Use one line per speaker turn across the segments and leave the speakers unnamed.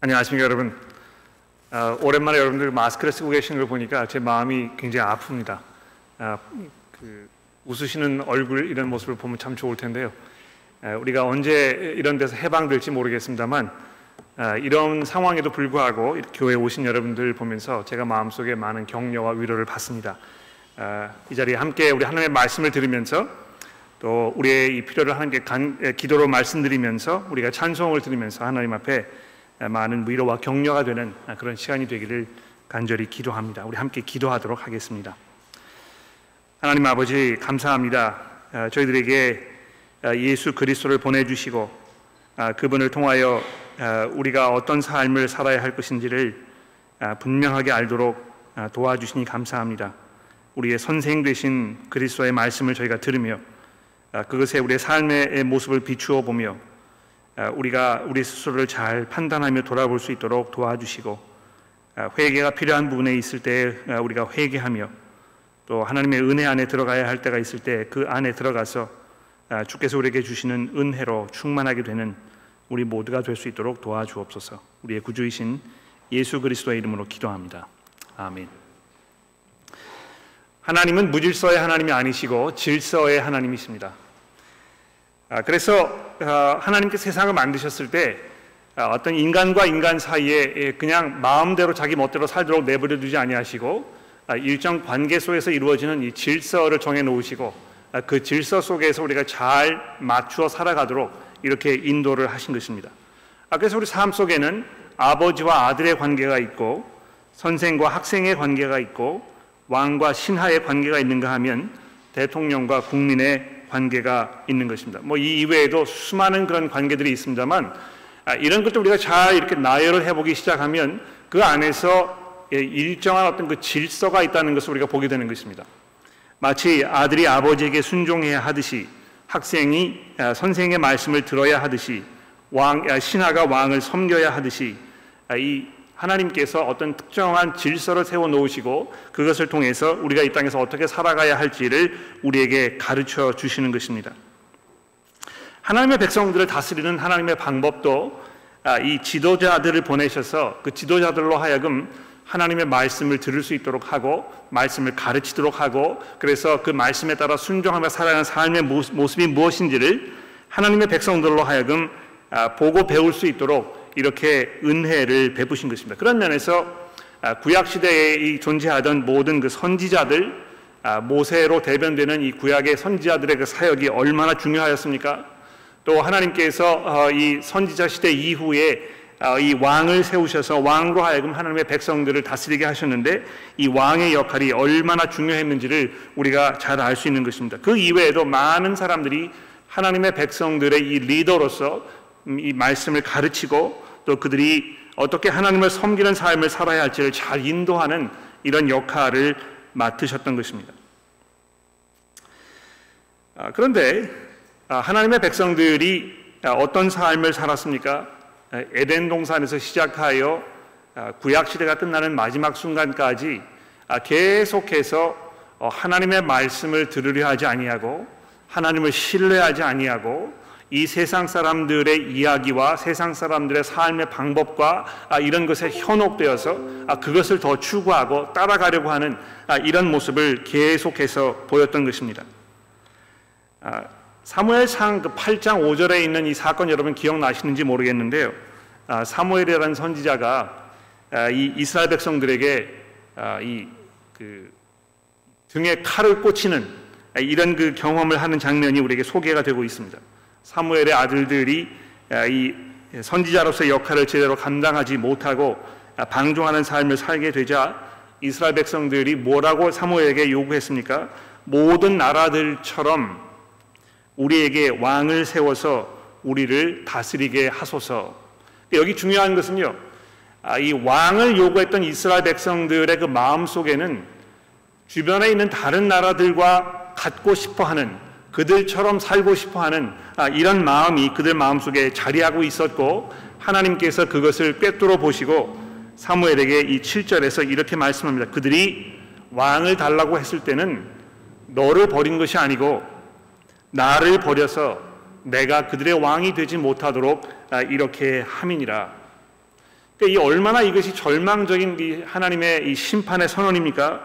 안녕하십니까 여러분. 어, 오랜만에 여러분들 마스크를 쓰고 계시는 걸 보니까 제 마음이 굉장히 아픕니다. 어, 그 웃으시는 얼굴 이런 모습을 보면 참 좋을 텐데요. 어, 우리가 언제 이런 데서 해방될지 모르겠습니다만 어, 이런 상황에도 불구하고 교회 에 오신 여러분들 보면서 제가 마음속에 많은 격려와 위로를 받습니다. 어, 이 자리에 함께 우리 하나님의 말씀을 들으면서 또 우리의 이 필요를 하나님께 간, 기도로 말씀드리면서 우리가 찬송을 드리면서 하나님 앞에 많은 위로와 격려가 되는 그런 시간이 되기를 간절히 기도합니다. 우리 함께 기도하도록 하겠습니다. 하나님 아버지 감사합니다. 아, 저희들에게 아, 예수 그리스도를 보내주시고 아, 그분을 통하여 우리가 어떤 삶을 살아야 할 것인지를 분명하게 알도록 도와주시니 감사합니다. 우리의 선생 되신 그리스도의 말씀을 저희가 들으며 그것에 우리의 삶의 모습을 비추어 보며 아, 우리가 우리 스스로를 잘 판단하며 돌아볼 수 있도록 도와주시고 아, 회개가 필요한 부분에 있을 때 아, 우리가 회개하며 또 하나님의 은혜 안에 들어가야 할 때가 있을 때 그 안에 들어가서 주께서 우리에게 주시는 은혜로 충만하게 되는 우리 모두가 될 수 있도록 도와주옵소서. 우리의 구주이신 예수 그리스도의 이름으로 기도합니다. 아멘. 하나님은 무질서의 하나님이 아니시고 질서의 하나님이십니다. 그래서 어, 하나님께 세상을 만드셨을 때 어, 어떤 인간과 인간 사이에 예, 그냥 마음대로 자기 멋대로 살도록 내버려 두지 아니하시고 아, 일정 관계 속에서 이루어지는 이 질서를 정해 놓으시고 아, 그 질서 속에서 우리가 잘 맞추어 살아가도록 이렇게 인도를 하신 것입니다. 아, 그래서 우리 삶 속에는 아버지와 아들의 관계가 있고 선생과 학생의 관계가 있고 왕과 신하의 관계가 있는가 하면 대통령과 국민의 관계가 있는 것입니다. 뭐 이 이외에도 수많은 그런 관계들이 있습니다만 아, 이런 것도 우리가 잘 이렇게 나열을 해보기 시작하면 그 안에서 예, 일정한 어떤 그 질서가 있다는 것을 우리가 보게 되는 것입니다. 마치 아들이 아버지에게 순종해야 하듯이 학생이 아, 선생의 말씀을 들어야 하듯이 왕 아, 신하가 왕을 섬겨야 하듯이 이 하나님께서 어떤 특정한 질서를 세워 놓으시고 그것을 통해서 우리가 이 땅에서 어떻게 살아가야 할지를 우리에게 가르쳐 주시는 것입니다. 하나님의 백성들을 다스리는 하나님의 방법도 아, 이 지도자들을 보내셔서 그 지도자들로 하여금 하나님의 말씀을 들을 수 있도록 하고 말씀을 가르치도록 하고 그래서 그 말씀에 따라 순종하며 살아가는 삶의 모습이 무엇인지를 하나님의 백성들로 하여금 아, 보고 배울 수 있도록 이렇게 은혜를 베푸신 것입니다. 그런 면에서 아, 구약 시대에 존재하던 모든 그 선지자들 아, 모세로 대변되는 이 구약의 선지자들의 그 사역이 얼마나 중요하였습니까? 또 하나님께서 어, 이 선지자 시대 이후에 어, 이 왕을 세우셔서 왕으로 하여금 하나님의 백성들을 다스리게 하셨는데 이 왕의 역할이 얼마나 중요했는지를 우리가 잘 알 수 있는 것입니다. 그 이외에도 많은 사람들이 하나님의 백성들의 이 리더로서 음, 이 말씀을 가르치고 또 그들이 어떻게 하나님을 섬기는 삶을 살아야 할지를 잘 인도하는 이런 역할을 맡으셨던 것입니다. 아, 그런데 아, 하나님의 백성들이 어떤 삶을 살았습니까? 에덴 동산에서 시작하여 아, 구약 시대가 끝나는 마지막 순간까지 계속해서 어, 하나님의 말씀을 들으려 하지 아니하고 하나님을 신뢰하지 아니하고 이 세상 사람들의 이야기와 세상 사람들의 삶의 방법과 아, 이런 것에 현혹되어서 아, 그것을 더 추구하고 따라가려고 하는 아, 이런 모습을 계속해서 보였던 것입니다. 사무엘상 8장 그 5절에 있는 이 사건 여러분 기억나시는지 모르겠는데요. 사무엘이라는 선지자가 이 이스라엘 백성들에게 이 그 등에 칼을 꽂히는 이런 그 경험을 하는 장면이 우리에게 소개가 되고 있습니다. 사무엘의 아들들이 아, 이 선지자로서의 역할을 제대로 감당하지 못하고 아, 방종하는 삶을 살게 되자 이스라엘 백성들이 뭐라고 사무엘에게 요구했습니까? 모든 나라들처럼 우리에게 왕을 세워서 우리를 다스리게 하소서. 여기 중요한 것은요, 아, 이 왕을 요구했던 이스라엘 백성들의 그 마음 속에는 주변에 있는 다른 나라들과 갖고 싶어 하는 그들처럼 살고 싶어 하는 아, 이런 마음이 그들 마음속에 자리하고 있었고 하나님께서 그것을 꿰뚫어 보시고 사무엘에게 이 7절에서 이렇게 말씀합니다. 그들이 왕을 달라고 했을 때는 너를 버린 것이 아니고 나를 버려서 내가 그들의 왕이 되지 못하도록 아, 이렇게 함이니라. 그러니까 이 얼마나 이것이 절망적인 이 하나님의 이 심판의 선언입니까?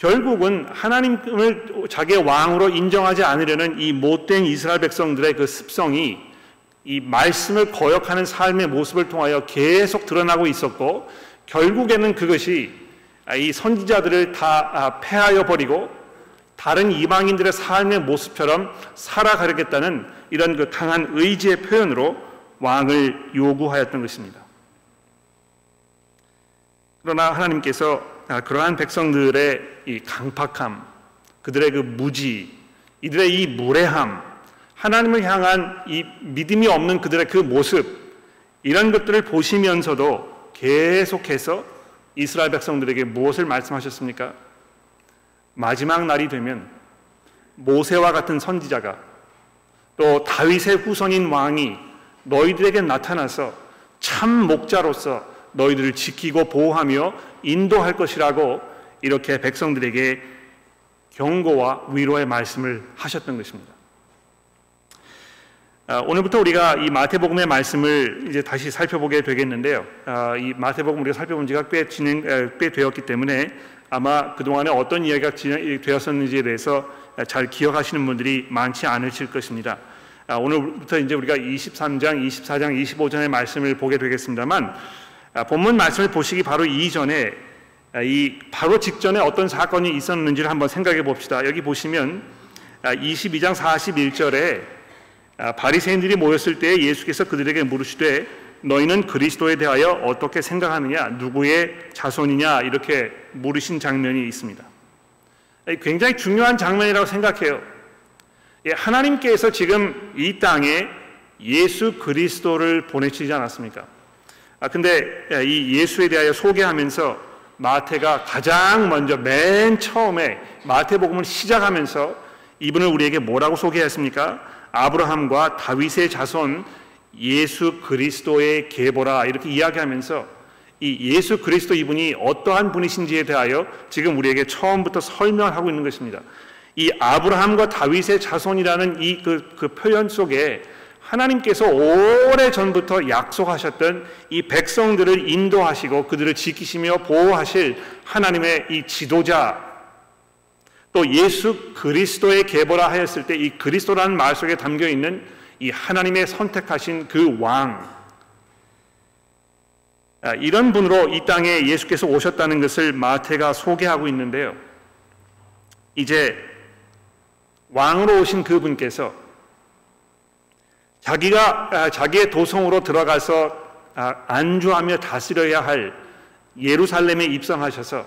결국은 하나님을 자기의 왕으로 인정하지 않으려는 이 못된 이스라엘 백성들의 그 습성이 이 말씀을 거역하는 삶의 모습을 통하여 계속 드러나고 있었고 결국에는 그것이 이 선지자들을 다 아, 폐하여 버리고 다른 이방인들의 삶의 모습처럼 살아가겠다는 이런 그 강한 의지의 표현으로 왕을 요구하였던 것입니다. 그러나 하나님께서 아, 그러한 백성들의 이 강팍함, 그들의 그 무지, 이들의 이 무례함, 하나님을 향한 이 믿음이 없는 그들의 그 모습, 이런 것들을 보시면서도 계속해서 이스라엘 백성들에게 무엇을 말씀하셨습니까? 마지막 날이 되면 모세와 같은 선지자가 또 다윗의 후손인 왕이 너희들에게 나타나서 참 목자로서 너희들을 지키고 보호하며 인도할 것이라고 이렇게 백성들에게 경고와 위로의 말씀을 하셨던 것입니다. 아, 오늘부터 우리가 이 마태복음의 말씀을 이제 다시 살펴보게 되겠는데요. 아, 이 마태복음 우리가 살펴본 지가 꽤 진행 꽤 되었기 때문에 아마 그 동안에 어떤 이야기가 진행되었었는지에 대해서 잘 기억하시는 분들이 많지 않으실 것입니다. 아, 오늘부터 이제 우리가 23장, 24장, 25장의 말씀을 보게 되겠습니다만 본문 말씀을 보시기 바로 이전에 이 바로 직전에 어떤 사건이 있었는지를 한번 생각해 봅시다. 여기 보시면 22장 41절에 아, 바리새인들이 모였을 때 예수께서 그들에게 물으시되 너희는 그리스도에 대하여 어떻게 생각하느냐 누구의 자손이냐 이렇게 물으신 장면이 있습니다. 굉장히 중요한 장면이라고 생각해요. 예, 하나님께서 지금 이 땅에 예수 그리스도를 보내시지 않았습니까? 아 근데 이 예수에 대하여 소개하면서 마태가 가장 먼저 맨 처음에 마태복음을 시작하면서 이분을 우리에게 뭐라고 소개했습니까? 아브라함과 다윗의 자손 예수 그리스도의 계보라 이렇게 이야기하면서 이 예수 그리스도 이분이 어떠한 분이신지에 대하여 지금 우리에게 처음부터 설명하고 있는 것입니다. 이 아브라함과 다윗의 자손이라는 이 그 그 표현 속에 하나님께서 오래 전부터 약속하셨던 이 백성들을 인도하시고 그들을 지키시며 보호하실 하나님의 이 지도자 또 예수 그리스도의 계보라 하였을 때 이 그리스도라는 말 속에 담겨 있는 이 하나님의 선택하신 그 왕, 아, 이런 분으로 이 땅에 예수께서 오셨다는 것을 마태가 소개하고 있는데요. 이제 왕으로 오신 그 분께서 자기가 아, 자기의 도성으로 들어가서 아, 안주하며 다스려야 할 예루살렘에 입성하셔서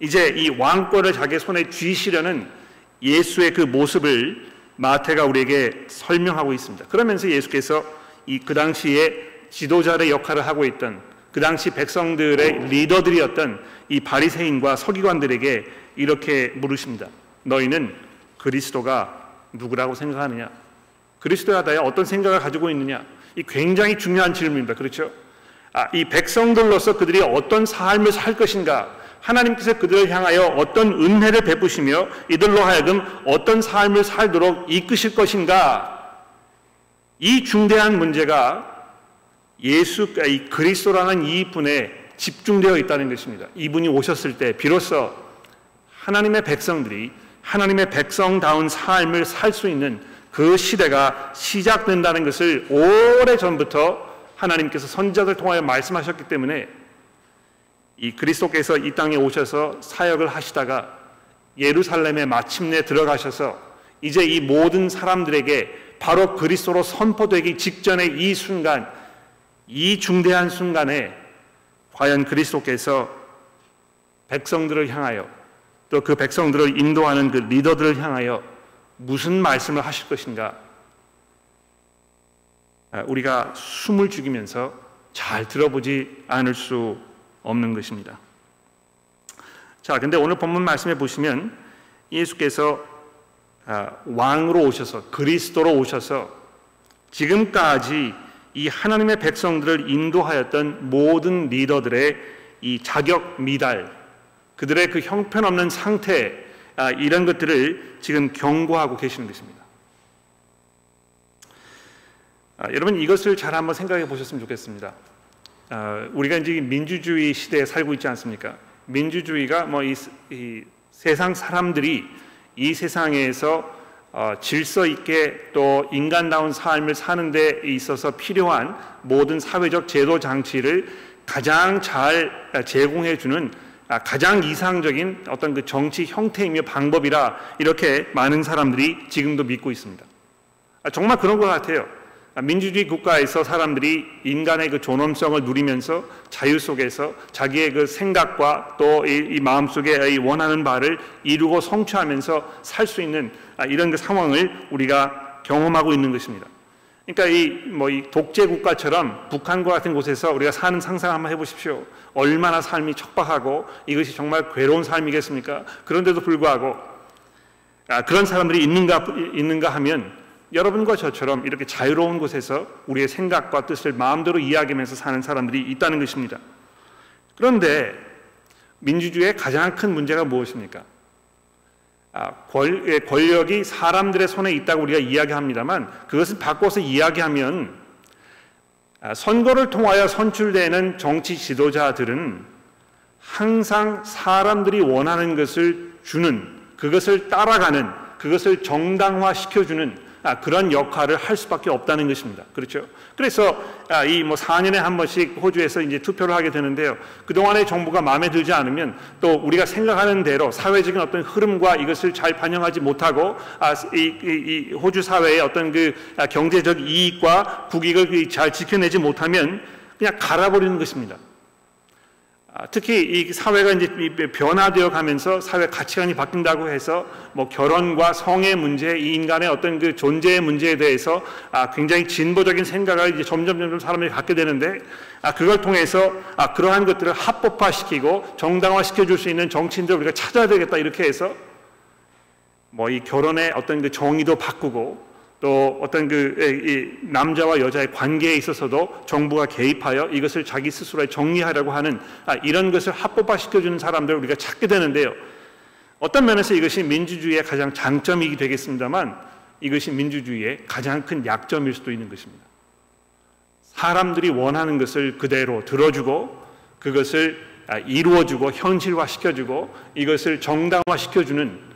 이제 이 왕권을 자기 손에 쥐시려는 예수의 그 모습을 마태가 우리에게 설명하고 있습니다. 그러면서 예수께서 이 그 당시에 지도자의 역할을 하고 있던 그 당시 백성들의 리더들이었던 이 바리새인과 서기관들에게 이렇게 물으십니다. 너희는 그리스도가 누구라고 생각하느냐? 그리스도에 대해 어떤 생각을 가지고 있느냐? 이 굉장히 중요한 질문입니다. 그렇죠? 아, 이 백성들로서 그들이 어떤 삶을 살 것인가? 하나님께서 그들을 향하여 어떤 은혜를 베푸시며 이들로 하여금 어떤 삶을 살도록 이끄실 것인가? 이 중대한 문제가 예수 이 그리스도라는 이 분에 집중되어 있다는 것입니다. 이분이 오셨을 때 비로소 하나님의 백성들이 하나님의 백성다운 삶을 살 수 있는 그 시대가 시작된다는 것을 오래 전부터 하나님께서 선자들 통하여 말씀하셨기 때문에 이 그리스도께서 이 땅에 오셔서 사역을 하시다가 예루살렘에 마침내 들어가셔서 이제 이 모든 사람들에게 바로 그리스도로 선포되기 직전의 이 순간, 이 중대한 순간에 과연 그리스도께서 백성들을 향하여 또 그 백성들을 인도하는 그 리더들을 향하여 무슨 말씀을 하실 것인가? 아, 우리가 숨을 죽이면서 잘 들어보지 않을 수 없는 것입니다. 자, 근데 오늘 본문 말씀에 보시면 예수께서 아, 왕으로 오셔서 그리스도로 오셔서 지금까지 이 하나님의 백성들을 인도하였던 모든 리더들의 이 자격 미달, 그들의 그 형편없는 상태 아, 이런 것들을 지금 경고하고 계시는 것입니다. 아, 여러분 이것을 잘 한번 생각해 보셨으면 좋겠습니다. 어, 우리가 이제 민주주의 시대에 살고 있지 않습니까? 민주주의가 뭐 이 세상 사람들이 이 세상에서 어, 질서 있게 또 인간다운 삶을 사는 데 있어서 필요한 모든 사회적 제도 장치를 가장 잘 제공해 주는 아, 가장 이상적인 어떤 그 정치 형태이며 방법이라 이렇게 많은 사람들이 지금도 믿고 있습니다. 아, 정말 그런 것 같아요. 아, 민주주의 국가에서 사람들이 인간의 그 존엄성을 누리면서 자유 속에서 자기의 그 생각과 또 이 마음 속에 원하는 바를 이루고 성취하면서 살 수 있는 이런 그 상황을 우리가 경험하고 있는 것입니다. 그러니까 이 뭐이 뭐 독재 국가처럼 북한과 같은 곳에서 우리가 사는 상상 한번 해보십시오. 얼마나 삶이 척박하고 이것이 정말 괴로운 삶이겠습니까? 그런데도 불구하고 아, 그런 사람들이 있는가 있는가 하면 여러분과 저처럼 이렇게 자유로운 곳에서 우리의 생각과 뜻을 마음대로 이야기하면서 사는 사람들이 있다는 것입니다. 그런데 민주주의의 가장 큰 문제가 무엇입니까? 아, 예, 권력이 사람들의 손에 있다고 우리가 이야기합니다만 그것을 바꿔서 이야기하면 아, 선거를 통하여 선출되는 정치 지도자들은 항상 사람들이 원하는 것을 주는 그것을 따라가는 그것을 정당화시켜주는 아, 그런 역할을 할 수밖에 없다는 것입니다. 그렇죠? 그래서 아, 이뭐 4년에 한 번씩 호주에서 이제 투표를 하게 되는데요. 그동안의 정부가 마음에 들지 않으면 또 우리가 생각하는 대로 사회적인 어떤 흐름과 이것을 잘 반영하지 못하고 아, 이, 호주 사회의 어떤 그 아, 경제적 이익과 국익을 잘 지켜내지 못하면 그냥 갈아버리는 것입니다. 아, 특히 이 사회가 이제 변화되어 가면서 사회 가치관이 바뀐다고 해서 뭐 결혼과 성의 문제, 이 인간의 어떤 그 존재의 문제에 대해서 아 굉장히 진보적인 생각을 이제 점점 점점 사람들이 갖게 되는데 아 그걸 통해서 아 그러한 것들을 합법화시키고 정당화시켜 줄 수 있는 정치인들 우리가 찾아야 되겠다 이렇게 해서 뭐 이 결혼의 어떤 그 정의도 바꾸고 또 어떤 그 남자와 여자의 관계에 있어서도 정부가 개입하여 이것을 자기 스스로 정리하려고 하는 아, 이런 것을 합법화 시켜주는 사람들을 우리가 찾게 되는데요. 어떤 면에서 이것이 민주주의의 가장 장점이 되겠습니다만 이것이 민주주의의 가장 큰 약점일 수도 있는 것입니다. 사람들이 원하는 것을 그대로 들어주고 그것을 아, 이루어주고 현실화 시켜주고 이것을 정당화 시켜주는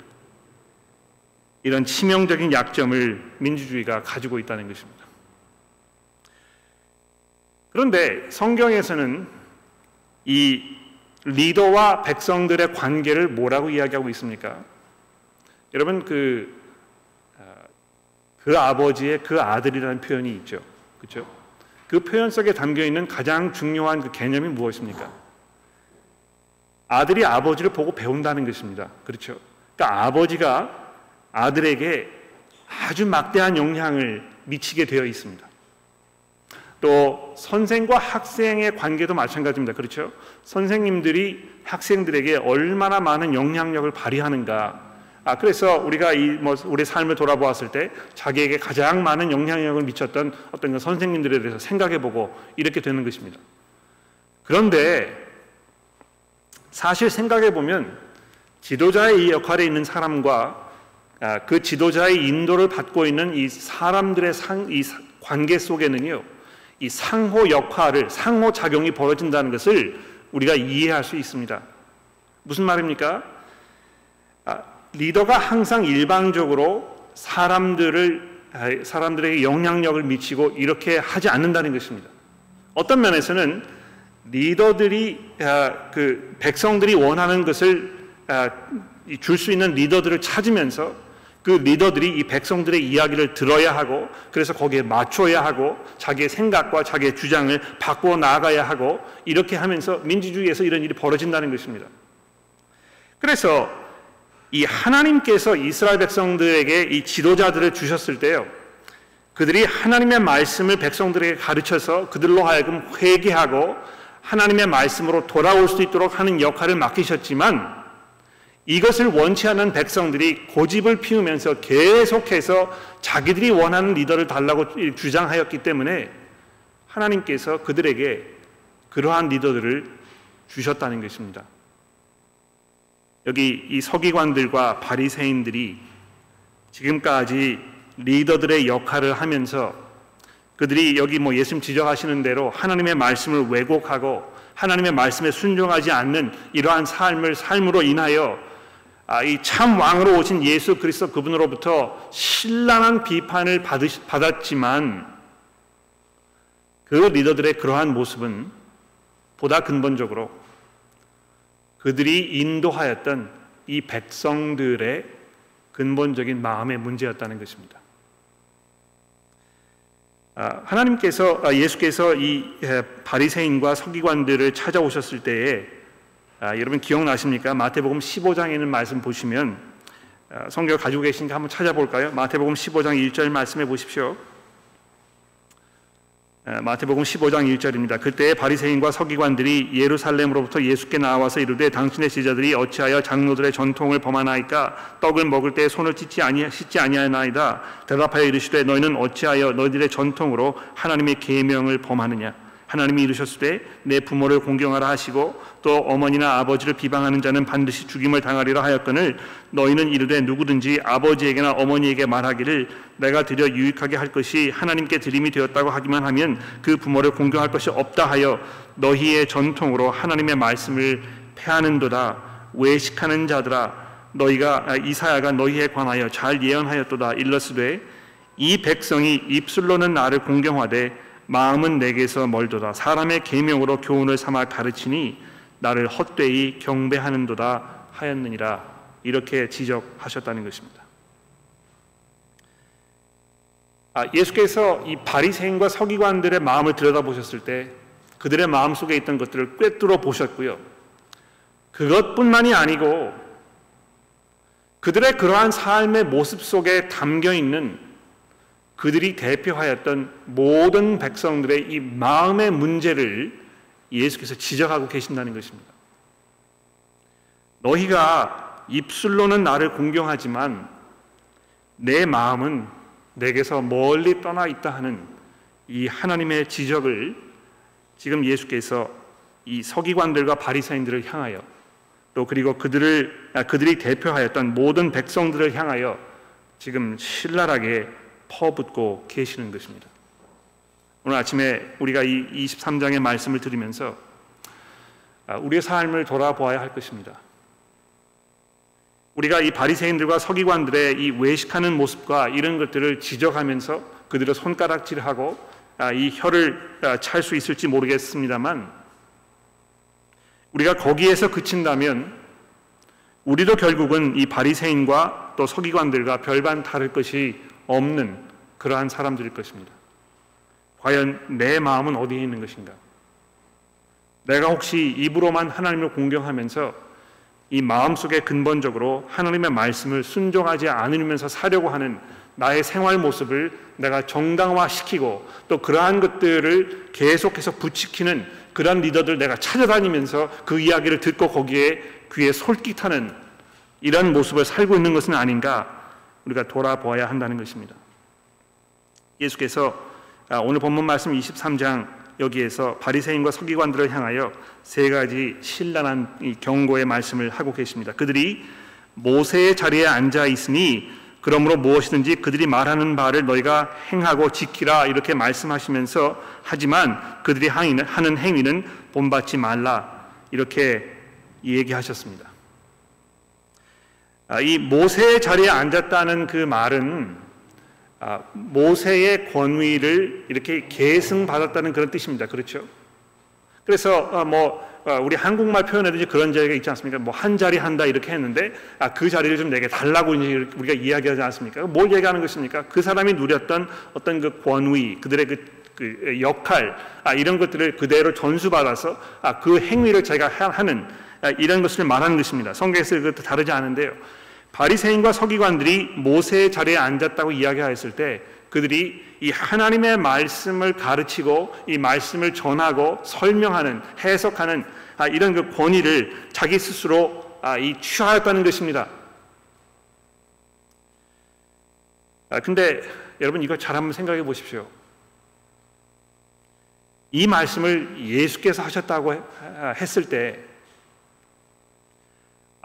이런 치명적인 약점을 민주주의가 가지고 있다는 것입니다. 그런데 성경에서는 이 리더와 백성들의 관계를 뭐라고 이야기하고 있습니까? 여러분 그, 아, 그 아버지의 그 아들이라는 표현이 있죠. 그렇죠? 그 표현 속에 담겨 있는 가장 중요한 그 개념이 무엇입니까? 아들이 아버지를 보고 배운다는 것입니다. 그렇죠? 그러니까 아버지가 아들에게 아주 막대한 영향을 미치게 되어 있습니다. 또 선생과 학생의 관계도 마찬가지입니다. 그렇죠? 선생님들이 학생들에게 얼마나 많은 영향력을 발휘하는가. 아, 그래서 우리가 이 뭐 우리 삶을 돌아보았을 때 자기에게 가장 많은 영향력을 미쳤던 어떤 그 선생님들에 대해서 생각해 보고 이렇게 되는 것입니다. 그런데 사실 생각해 보면 지도자의 이 역할에 있는 사람과 아, 그 지도자의 인도를 받고 있는 이 사람들의 상, 이 관계 속에는요, 이 상호 역할을, 상호 작용이 벌어진다는 것을 우리가 이해할 수 있습니다. 무슨 말입니까? 아, 리더가 항상 일방적으로 사람들을 아, 사람들에게 영향력을 미치고 이렇게 하지 않는다는 것입니다. 어떤 면에서는 리더들이 그 백성들이 원하는 것을 줄수 있는 리더들을 찾으면서 그 리더들이 이 백성들의 이야기를 들어야 하고 그래서 거기에 맞춰야 하고 자기의 생각과 자기의 주장을 바꾸어 나아가야 하고 이렇게 하면서 민주주의에서 이런 일이 벌어진다는 것입니다. 그래서 이 하나님께서 이스라엘 백성들에게 이 지도자들을 주셨을 때요. 그들이 하나님의 말씀을 백성들에게 가르쳐서 그들로 하여금 회개하고 하나님의 말씀으로 돌아올 수 있도록 하는 역할을 맡기셨지만 이것을 원치 않는 백성들이 고집을 피우면서 계속해서 자기들이 원하는 리더를 달라고 주장하였기 때문에 하나님께서 그들에게 그러한 리더들을 주셨다는 것입니다. 여기 이 서기관들과 바리새인들이 지금까지 리더들의 역할을 하면서 그들이 여기 뭐 예수님 지적하시는 대로 하나님의 말씀을 왜곡하고 하나님의 말씀에 순종하지 않는 이러한 삶을 삶으로 인하여 아, 이 참 왕으로 오신 예수 그리스도 그분으로부터 신랄한 비판을 받았지만 그 리더들의 그러한 모습은 보다 근본적으로 그들이 인도하였던 이 백성들의 근본적인 마음의 문제였다는 것입니다. 아, 하나님께서 아, 예수께서 이 바리새인과 서기관들을 찾아오셨을 때에 아, 여러분 기억나십니까? 마태복음 15장에 있는 말씀 보시면 성경 가지고 계신가 한번 찾아볼까요? 마태복음 15장 1절 말씀해 보십시오. 마태복음 15장 1절입니다. 그때 바리새인과 서기관들이 예루살렘으로부터 예수께 나와서 이르되 당신의 제자들이 어찌하여 장로들의 전통을 범하나이까 떡을 먹을 때 손을 씻지 아니 씻지 아니하나이다. 대답하여 이르시되 너희는 어찌하여 너희들의 전통으로 하나님의 계명을 범하느냐 하나님이 이르셨을 때내 부모를 공경하라 하시고 또 어머니나 아버지를 비방하는 자는 반드시 죽임을 당하리라 하였거늘 너희는 이르되 누구든지 아버지에게나 어머니에게 말하기를 내가 드려 유익하게 할 것이 하나님께 드림이 되었다고 하기만 하면 그 부모를 공경할 것이 없다 하여 너희의 전통으로 하나님의 말씀을 패하는도다. 외식하는 자들아 너희가 이사야가 너희에 관하여 잘 예언하였도다. 일러스되 이 백성이 입술로는 나를 공경하되 마음은 내게서 멀도다 사람의 계명으로 교훈을 삼아 가르치니 나를 헛되이 경배하는도다 하였느니라 이렇게 지적하셨다는 것입니다. 아, 예수께서 이 바리새인과 서기관들의 마음을 들여다보셨을 때 그들의 마음 속에 있던 것들을 꿰뚫어 보셨고요. 그것뿐만이 아니고 그들의 그러한 삶의 모습 속에 담겨 있는 그들이 대표하였던 모든 백성들의 이 마음의 문제를 예수께서 지적하고 계신다는 것입니다. 너희가 입술로는 나를 공경하지만 내 마음은 내게서 멀리 떠나 있다 하는 이 하나님의 지적을 지금 예수께서 이 서기관들과 바리새인들을 향하여 또 그리고 그들을 아, 그들이 대표하였던 모든 백성들을 향하여 지금 신랄하게 퍼붓고 계시는 것입니다. 오늘 아침에 우리가 이 23장의 말씀을 들으면서 아, 우리의 삶을 돌아보아야 할 것입니다. 우리가 이 바리새인들과 서기관들의 이 외식하는 모습과 이런 것들을 지적하면서 그들의 손가락질하고 아, 이 혀를 아, 찰수 있을지 모르겠습니다만 우리가 거기에서 그친다면 우리도 결국은 이 바리새인과 또 서기관들과 별반 다를 것이 없는 그러한 사람들일 것입니다. 과연 내 마음은 어디에 있는 것인가? 내가 혹시 입으로만 하나님을 공경하면서 이 마음 속에 근본적으로 하나님의 말씀을 순종하지 않으면서 사려고 하는 나의 생활 모습을 내가 정당화시키고 또 그러한 것들을 계속해서 부추기는 그러한 리더들 내가 찾아다니면서 그 이야기를 듣고 거기에 귀에 솔깃하는 이런 모습을 살고 있는 것은 아닌가 우리가 돌아보아야 한다는 것입니다. 예수께서 아, 오늘 본문 말씀 23장 여기에서 바리새인과 서기관들을 향하여 세 가지 신랄한 경고의 말씀을 하고 계십니다. 그들이 모세의 자리에 앉아 있으니 그러므로 무엇이든지 그들이 말하는 바를 너희가 행하고 지키라 이렇게 말씀하시면서 하지만 그들이 하는 행위는 본받지 말라 이렇게 얘기하셨습니다. 아, 이 모세의 자리에 앉았다는 그 말은 아, 모세의 권위를 이렇게 계승받았다는 그런 뜻입니다. 그렇죠? 그래서 아, 뭐 우리 한국말 표현에도 그런 자리가 있지 않습니까? 뭐 한 자리 한다 이렇게 했는데 그 자리를 좀 내게 달라고 우리가 이야기하지 않습니까? 뭘 얘기하는 것입니까? 그 사람이 누렸던 어떤 그 권위, 그들의 그, 그 역할 이런 것들을 그대로 전수받아서 그 행위를 제가 하는 이런 것을 말하는 것입니다. 성경에서 그것도 다르지 않은데요. 바리새인과 서기관들이 모세의 자리에 앉았다고 이야기하였을 때 그들이 이 하나님의 말씀을 가르치고 이 말씀을 전하고 설명하는 해석하는 아, 이런 그 권위를 자기 스스로 아, 이 취하였다는 것입니다. 아, 근데 여러분 이거 잘 한번 생각해 보십시오. 이 말씀을 예수께서 하셨다고 했을 때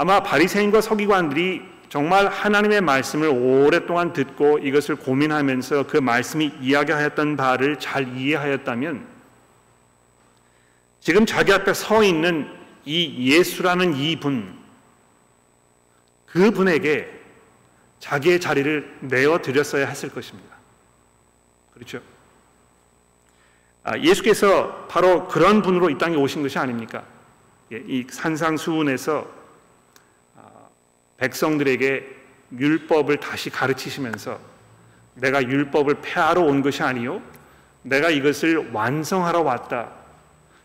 아마 바리새인과 서기관들이 정말 하나님의 말씀을 오랫동안 듣고 이것을 고민하면서 그 말씀이 이야기하였던 바를 잘 이해하였다면 지금 자기 앞에 서 있는 이 예수라는 이분 그 분에게 자기의 자리를 내어 드렸어야 했을 것입니다. 그렇죠? 아, 예수께서 바로 그런 분으로 이 땅에 오신 것이 아닙니까? 예, 이 산상수훈에서 백성들에게 율법을 다시 가르치시면서 내가 율법을 폐하러 온 것이 아니요 내가 이것을 완성하러 왔다.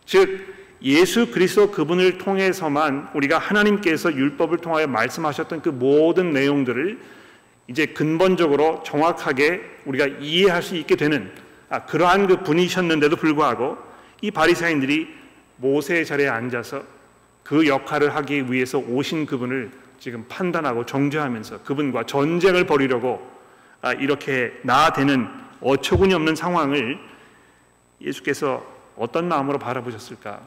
즉 예수 그리스도 그분을 통해서만 우리가 하나님께서 율법을 통하여 말씀하셨던 그 모든 내용들을 이제 근본적으로 정확하게 우리가 이해할 수 있게 되는 아, 그러한 그 분이셨는데도 불구하고 이 바리새인들이 모세의 자리에 앉아서 그 역할을 하기 위해서 오신 그분을 지금 판단하고 정죄하면서 그분과 전쟁을 벌이려고 아, 이렇게 나아되는 어처구니 없는 상황을 예수께서 어떤 마음으로 바라보셨을까?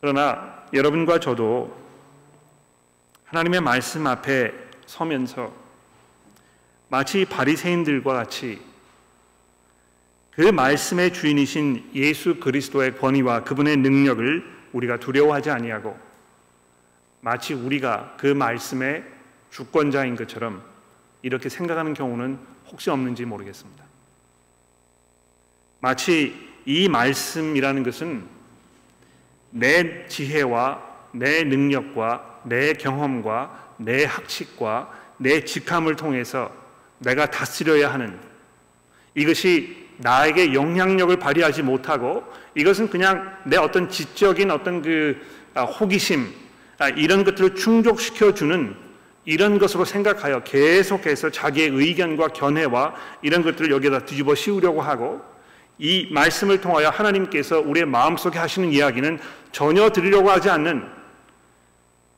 그러나 여러분과 저도 하나님의 말씀 앞에 서면서 마치 바리새인들과 같이 그 말씀의 주인이신 예수 그리스도의 권위와 그분의 능력을 우리가 두려워하지 아니하고 마치 우리가 그 말씀의 주권자인 것처럼 이렇게 생각하는 경우는 혹시 없는지 모르겠습니다. 마치 이 말씀이라는 것은 내 지혜와 내 능력과 내 경험과 내 학식과 내 직함을 통해서 내가 다스려야 하는 이것이 나에게 영향력을 발휘하지 못하고 이것은 그냥 내 어떤 지적인 어떤 그 아, 호기심 아, 이런 것들을 충족시켜 주는 이런 것으로 생각하여 계속해서 자기의 의견과 견해와 이런 것들을 여기에다 뒤집어 씌우려고 하고 이 말씀을 통하여 하나님께서 우리의 마음속에 하시는 이야기는 전혀 들으려고 하지 않는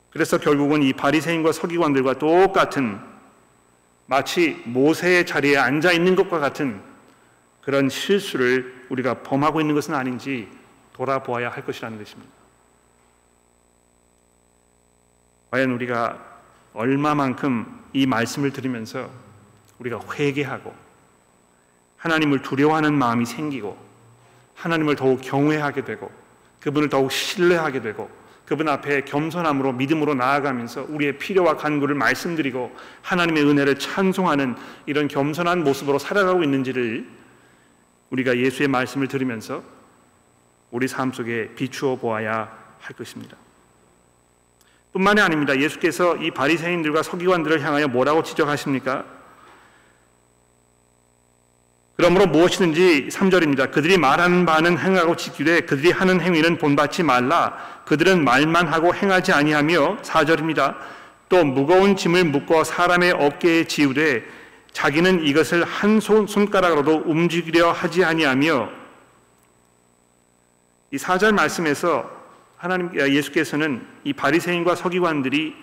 그래서 결국은 이 바리새인과 서기관들과 똑같은 마치 모세의 자리에 앉아 있는 것과 같은 그런 실수를 우리가 범하고 있는 것은 아닌지 돌아보아야 할 것이라는 것입니다. 과연 우리가 얼마만큼 이 말씀을 들으면서 우리가 회개하고 하나님을 두려워하는 마음이 생기고 하나님을 더욱 경외하게 되고 그분을 더욱 신뢰하게 되고 그분 앞에 겸손함으로 믿음으로 나아가면서 우리의 필요와 간구를 말씀드리고 하나님의 은혜를 찬송하는 이런 겸손한 모습으로 살아가고 있는지를 우리가 예수의 말씀을 들으면서 우리 삶 속에 비추어 보아야 할 것입니다. 뿐만이 아닙니다. 예수께서 이 바리새인들과 서기관들을 향하여 뭐라고 지적하십니까? 그러므로 무엇이든지 3절입니다. 그들이 말하는 바는 행하고 지키되 그들이 하는 행위는 본받지 말라. 그들은 말만 하고 행하지 아니하며 4절입니다. 또 무거운 짐을 묶어 사람의 어깨에 지우되 자기는 이것을 한 손, 손가락으로도 움직이려 하지 아니하며 이 사절 말씀에서 하나님 예수께서는 이 바리새인과 서기관들이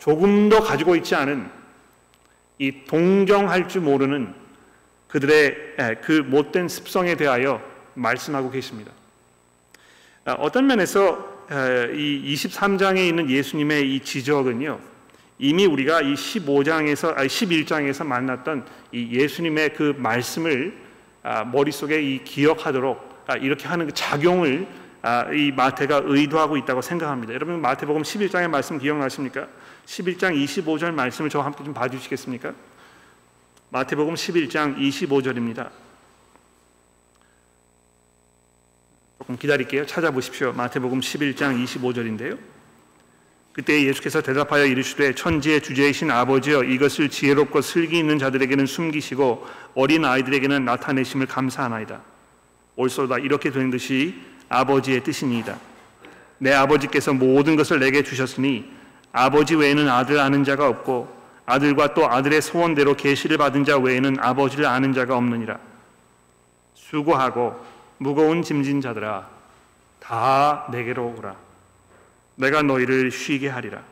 조금 더 가지고 있지 않은 이 동정할 줄 모르는 그들의 그 못된 습성에 대하여 말씀하고 계십니다. 아, 어떤 면에서 이 23장에 있는 예수님의 이 지적은요. 이미 우리가 이 15장에서 아니 11장에서 만났던 이 예수님의 그 말씀을 아, 머릿속에 이 기억하도록 아, 이렇게 하는 그 작용을 아, 이 마태가 의도하고 있다고 생각합니다. 여러분 마태복음 11장의 말씀 기억나십니까? 11장 25절 말씀을 저와 함께 좀 봐주시겠습니까? 마태복음 11장 25절입니다. 조금 기다릴게요. 찾아보십시오. 마태복음 11장 25절인데요. 그때 예수께서 대답하여 이르시되 천지의 주제이신 아버지여 이것을 지혜롭고 슬기 있는 자들에게는 숨기시고 어린 아이들에게는 나타내심을 감사하나이다. 옳소다 이렇게 된 것이 아버지의 뜻이니이다. 내 아버지께서 모든 것을 내게 주셨으니 아버지 외에는 아들 아는 자가 없고 아들과 또 아들의 소원대로 계시를 받은 자 외에는 아버지를 아는 자가 없느니라. 수고하고 무거운 짐진 자들아 다 내게로 오라. 내가 너희를 쉬게 하리라.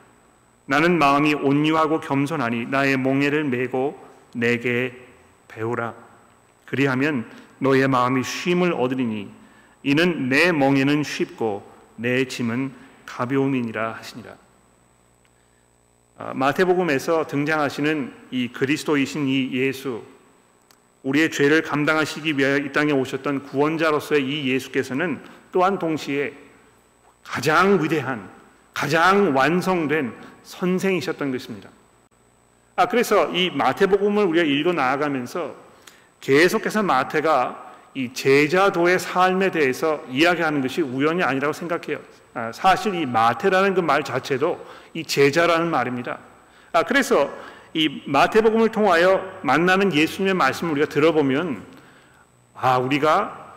나는 마음이 온유하고 겸손하니 나의 몽해를 메고 내게 배우라. 그리하면 너의 마음이 쉼을 얻으리니 이는 내 멍에는 쉽고 내 짐은 가벼움이니라 하시니라. 아, 마태복음에서 등장하시는 이 그리스도이신 이 예수, 우리의 죄를 감당하시기 위하여 이 땅에 오셨던 구원자로서의 이 예수께서는 또한 동시에 가장 위대한, 가장 완성된 선생이셨던 것입니다. 아, 그래서 이 마태복음을 우리가 읽어 나아가면서 계속해서 마태가 이 제자도의 삶에 대해서 이야기하는 것이 우연이 아니라고 생각해요. 아, 사실 이 마태라는 그 말 자체도 이 제자라는 말입니다. 아, 그래서 이 마태복음을 통하여 만나는 예수님의 말씀을 우리가 들어보면 아, 우리가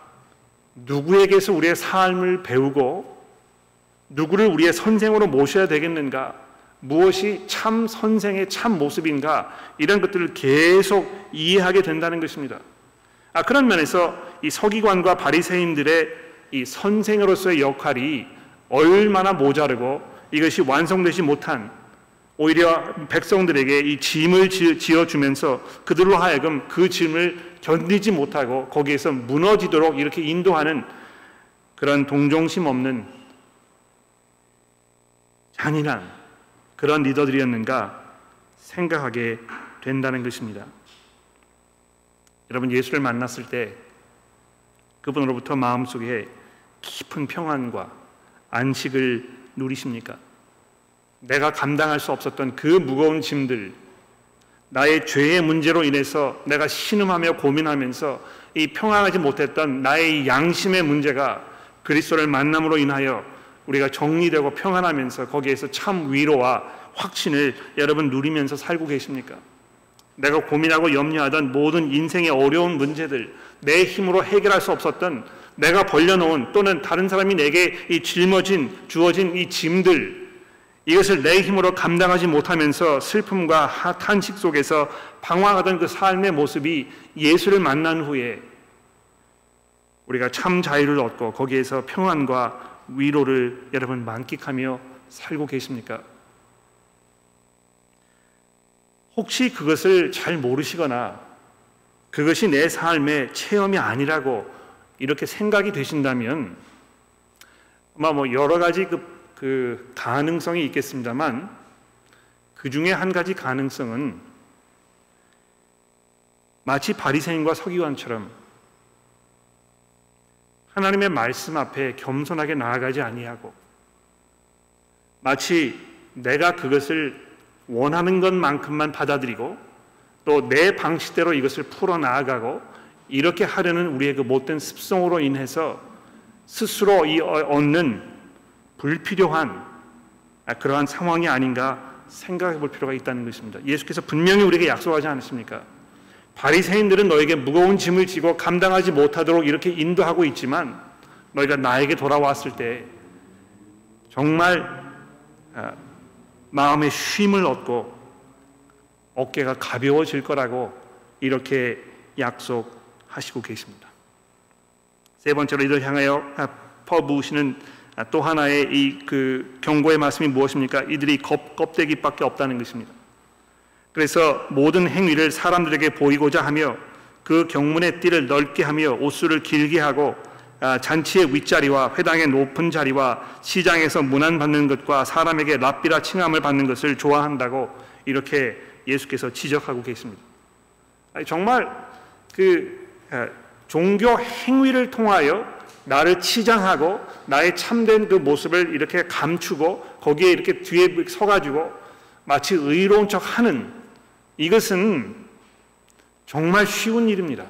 누구에게서 우리의 삶을 배우고 누구를 우리의 선생으로 모셔야 되겠는가? 무엇이 참 선생의 참 모습인가? 이런 것들을 계속 이해하게 된다는 것입니다. 아, 그런 면에서 이 서기관과 바리새인들의 이 선생으로서의 역할이 얼마나 모자르고 이것이 완성되지 못한 오히려 백성들에게 이 짐을 지어 주면서 그들로 하여금 그 짐을 견디지 못하고 거기에서 무너지도록 이렇게 인도하는 그런 동정심 없는 잔인한 그런 리더들이었는가 생각하게 된다는 것입니다. 여러분 예수를 만났을 때 그분으로부터 마음속에 깊은 평안과 안식을 누리십니까? 내가 감당할 수 없었던 그 무거운 짐들, 나의 죄의 문제로 인해서 내가 신음하며 고민하면서 이 평안하지 못했던 나의 양심의 문제가 그리스도를 만남으로 인하여 우리가 정리되고 평안하면서 거기에서 참 위로와 확신을 여러분 누리면서 살고 계십니까? 내가 고민하고 염려하던 모든 인생의 어려운 문제들, 내 힘으로 해결할 수 없었던 내가 벌려놓은 또는 다른 사람이 내게 이 짊어진 주어진 이 짐들 이것을 내 힘으로 감당하지 못하면서 슬픔과 탄식 속에서 방황하던 그 삶의 모습이 예수를 만난 후에 우리가 참 자유를 얻고 거기에서 평안과 위로를 여러분 만끽하며 살고 계십니까? 혹시 그것을 잘 모르시거나 그것이 내 삶의 체험이 아니라고 이렇게 생각이 되신다면 아마 뭐 여러 가지 그, 그 가능성이 있겠습니다만 그 중에 한 가지 가능성은 마치 바리새인과 서기관처럼 하나님의 말씀 앞에 겸손하게 나아가지 아니하고 마치 내가 그것을 원하는 것만큼만 받아들이고 또 내 방식대로 이것을 풀어 나아가고 이렇게 하려는 우리의 그 못된 습성으로 인해서 스스로 이 얻는 불필요한 그러한 상황이 아닌가 생각해 볼 필요가 있다는 것입니다. 예수께서 분명히 우리에게 약속하지 않으십니까? 바리새인들은 너에게 무거운 짐을 지고 감당하지 못하도록 이렇게 인도하고 있지만 너희가 나에게 돌아왔을 때 정말 아, 마음의 쉼을 얻고 어깨가 가벼워질 거라고 이렇게 약속하시고 계십니다. 세 번째로 이들 향하여 퍼부으시는 또 하나의 이 그 경고의 말씀이 무엇입니까? 이들이 겁, 껍데기밖에 없다는 것입니다. 그래서 모든 행위를 사람들에게 보이고자 하며 그 경문의 띠를 넓게 하며 옷수를 길게 하고 아, 잔치의 윗자리와 회당의 높은 자리와 시장에서 문안 받는 것과 사람에게 랍비라 칭함을 받는 것을 좋아한다고 이렇게 예수께서 지적하고 계십니다. 정말 그 아, 종교 행위를 통하여 나를 치장하고 나의 참된 그 모습을 이렇게 감추고 거기에 이렇게 뒤에 서가지고 마치 의로운 척 하는 이것은 정말 쉬운 일입니다.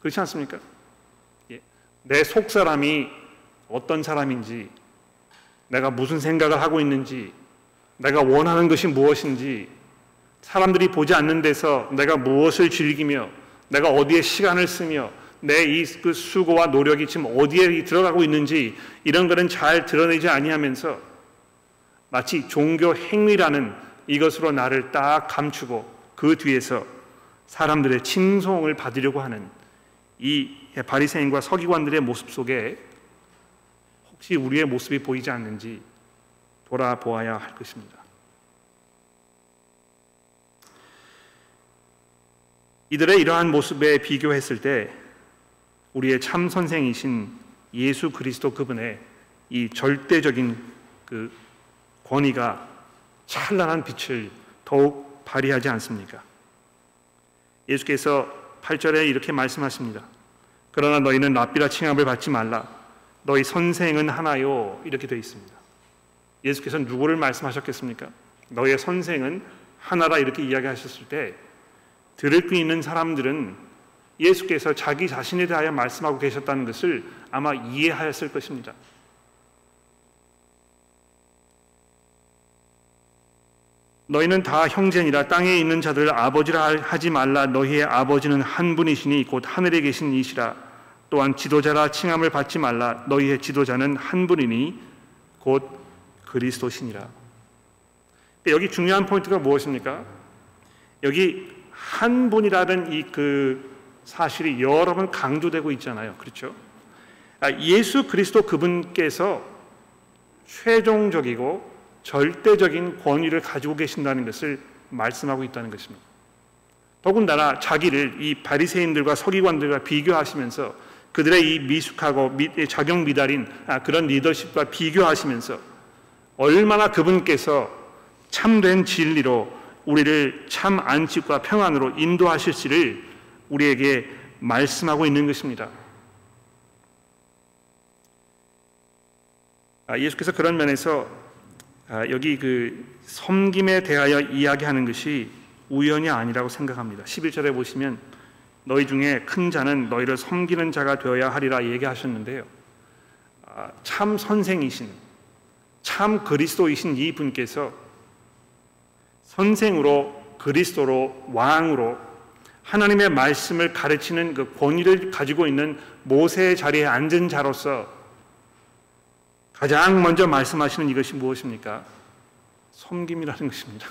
그렇지 않습니까? 내 속 사람이 어떤 사람인지, 내가 무슨 생각을 하고 있는지, 내가 원하는 것이 무엇인지, 사람들이 보지 않는 데서 내가 무엇을 즐기며, 내가 어디에 시간을 쓰며, 내이그 수고와 노력이 지금 어디에 들어가고 있는지, 이런 것은 잘 드러내지 아니하면서 마치 종교 행위라는 이것으로 나를 딱 감추고 그 뒤에서 사람들의 칭송을 받으려고 하는 이 바리새인과 서기관들의 모습 속에 혹시 우리의 모습이 보이지 않는지 돌아보아야 할 것입니다. 이들의 이러한 모습에 비교했을 때 우리의 참 선생이신 예수 그리스도 그분의 이 절대적인 그 권위가 찬란한 빛을 더욱 발휘하지 않습니까? 예수께서 8절에 이렇게 말씀하십니다. 그러나 너희는 랍비라 칭함을 받지 말라. 너희 선생은 하나요. 이렇게 되어 있습니다. 예수께서 누구를 말씀하셨겠습니까? 너의 선생은 하나라 이렇게 이야기하셨을 때 들을 귀 있는 사람들은 예수께서 자기 자신에 대하여 말씀하고 계셨다는 것을 아마 이해하였을 것입니다. 너희는 다 형제니라 땅에 있는 자들을 아버지라 하지 말라 너희의 아버지는 한 분이시니 곧 하늘에 계신 이시라 또한 지도자라 칭함을 받지 말라 너희의 지도자는 한 분이니 곧 그리스도시니라 여기 중요한 포인트가 무엇입니까? 여기 한 분이라는 이 그 사실이 여러 번 강조되고 있잖아요. 그렇죠? 아, 예수 그리스도 그분께서 최종적이고 절대적인 권위를 가지고 계신다는 것을 말씀하고 있다는 것입니다. 더군다나 자기를 이 바리새인들과 서기관들과 비교하시면서 그들의 이 미숙하고 자격 미달인 아, 그런 리더십과 비교하시면서 얼마나 그분께서 참된 진리로 우리를 참 안식과 평안으로 인도하실지를 우리에게 말씀하고 있는 것입니다. 아, 예수께서 그런 면에서 아, 여기 그 섬김에 대하여 이야기하는 것이 우연이 아니라고 생각합니다. 11절에 보시면 너희 중에 큰 자는 너희를 섬기는 자가 되어야 하리라 얘기하셨는데요. 아, 참 선생이신 참 그리스도이신 이 분께서 선생으로 그리스도로 왕으로 하나님의 말씀을 가르치는 그 권위를 가지고 있는 모세의 자리에 앉은 자로서 가장 먼저 말씀하시는 이것이 무엇입니까? 섬김이라는 것입니다.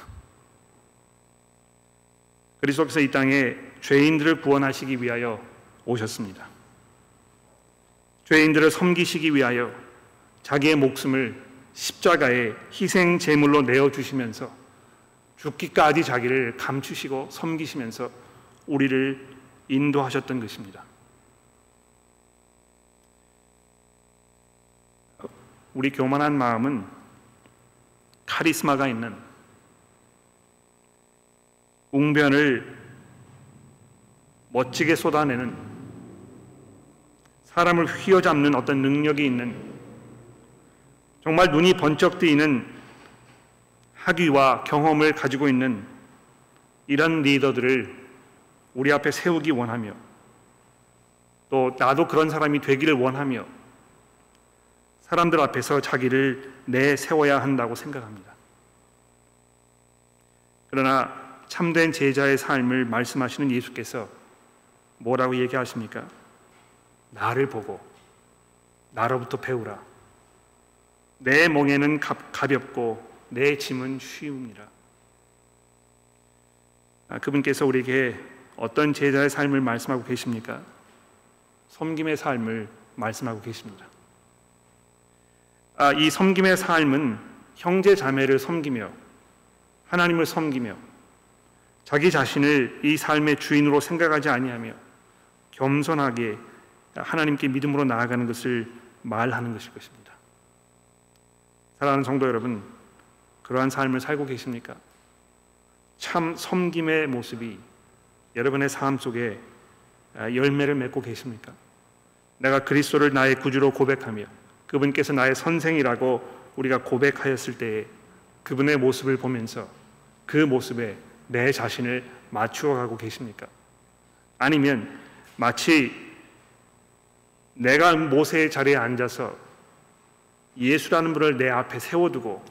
그리스도께서 이 땅에 죄인들을 구원하시기 위하여 오셨습니다. 죄인들을 섬기시기 위하여 자기의 목숨을 십자가에 희생 제물로 내어 주시면서 죽기까지 자기를 감추시고 섬기시면서 우리를 인도하셨던 것입니다. 우리 교만한 마음은 카리스마가 있는 웅변을 멋지게 쏟아내는 사람을 휘어잡는 어떤 능력이 있는 정말 눈이 번쩍 뜨이는 학위와 경험을 가지고 있는 이런 리더들을 우리 앞에 세우기 원하며 또 나도 그런 사람이 되기를 원하며 사람들 앞에서 자기를 내세워야 한다고 생각합니다. 그러나 참된 제자의 삶을 말씀하시는 예수께서 뭐라고 얘기하십니까? 나를 보고 나로부터 배우라. 내 멍에는 가볍고 내 짐은 쉬웁니다. 아, 그분께서 우리에게 어떤 제자의 삶을 말씀하고 계십니까? 섬김의 삶을 말씀하고 계십니다. 아, 이 섬김의 삶은 형제 자매를 섬기며 하나님을 섬기며 자기 자신을 이 삶의 주인으로 생각하지 아니하며 겸손하게 하나님께 믿음으로 나아가는 것을 말하는 것일 것입니다. 사랑하는 성도 여러분, 그러한 삶을 살고 계십니까? 참 섬김의 모습이 여러분의 삶 속에 열매를 맺고 계십니까? 내가 그리스도를 나의 구주로 고백하며 그분께서 나의 선생이라고 우리가 고백하였을 때에 그분의 모습을 보면서 그 모습에 내 자신을 맞추어 가고 계십니까? 아니면 마치 내가 모세의 자리에 앉아서 예수라는 분을 내 앞에 세워두고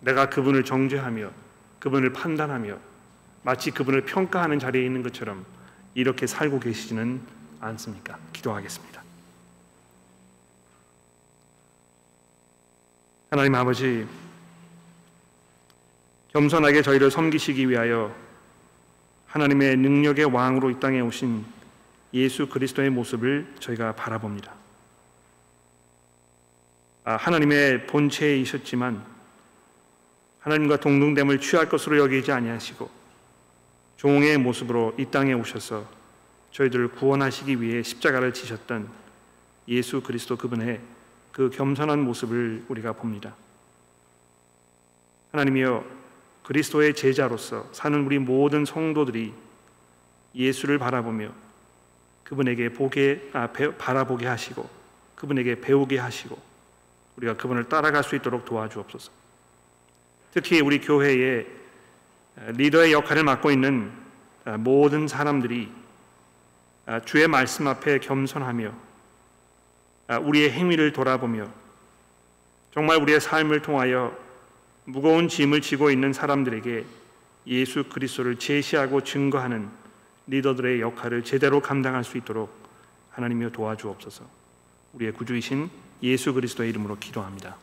내가 그분을 정죄하며 그분을 판단하며 마치 그분을 평가하는 자리에 있는 것처럼 이렇게 살고 계시지는 않습니까? 기도하겠습니다. 하나님 아버지, 겸손하게 저희를 섬기시기 위하여 하나님의 능력의 왕으로 이 땅에 오신 예수 그리스도의 모습을 저희가 바라봅니다. 아, 하나님의 본체이셨지만 하나님과 동등됨을 취할 것으로 여기지 아니하시고 종의 모습으로 이 땅에 오셔서 저희들을 구원하시기 위해 십자가를 지셨던 예수 그리스도 그분의 그 겸손한 모습을 우리가 봅니다. 하나님이여 그리스도의 제자로서 사는 우리 모든 성도들이 예수를 바라보며 그분에게 보게 아, 배, 바라보게 하시고 그분에게 배우게 하시고 우리가 그분을 따라갈 수 있도록 도와주옵소서. 특히 우리 교회의 리더의 역할을 맡고 있는 모든 사람들이 주의 말씀 앞에 겸손하며 우리의 행위를 돌아보며 정말 우리의 삶을 통하여 무거운 짐을 지고 있는 사람들에게 예수 그리스도를 제시하고 증거하는 리더들의 역할을 제대로 감당할 수 있도록 하나님이여 도와주옵소서. 우리의 구주이신 예수 그리스도의 이름으로 기도합니다.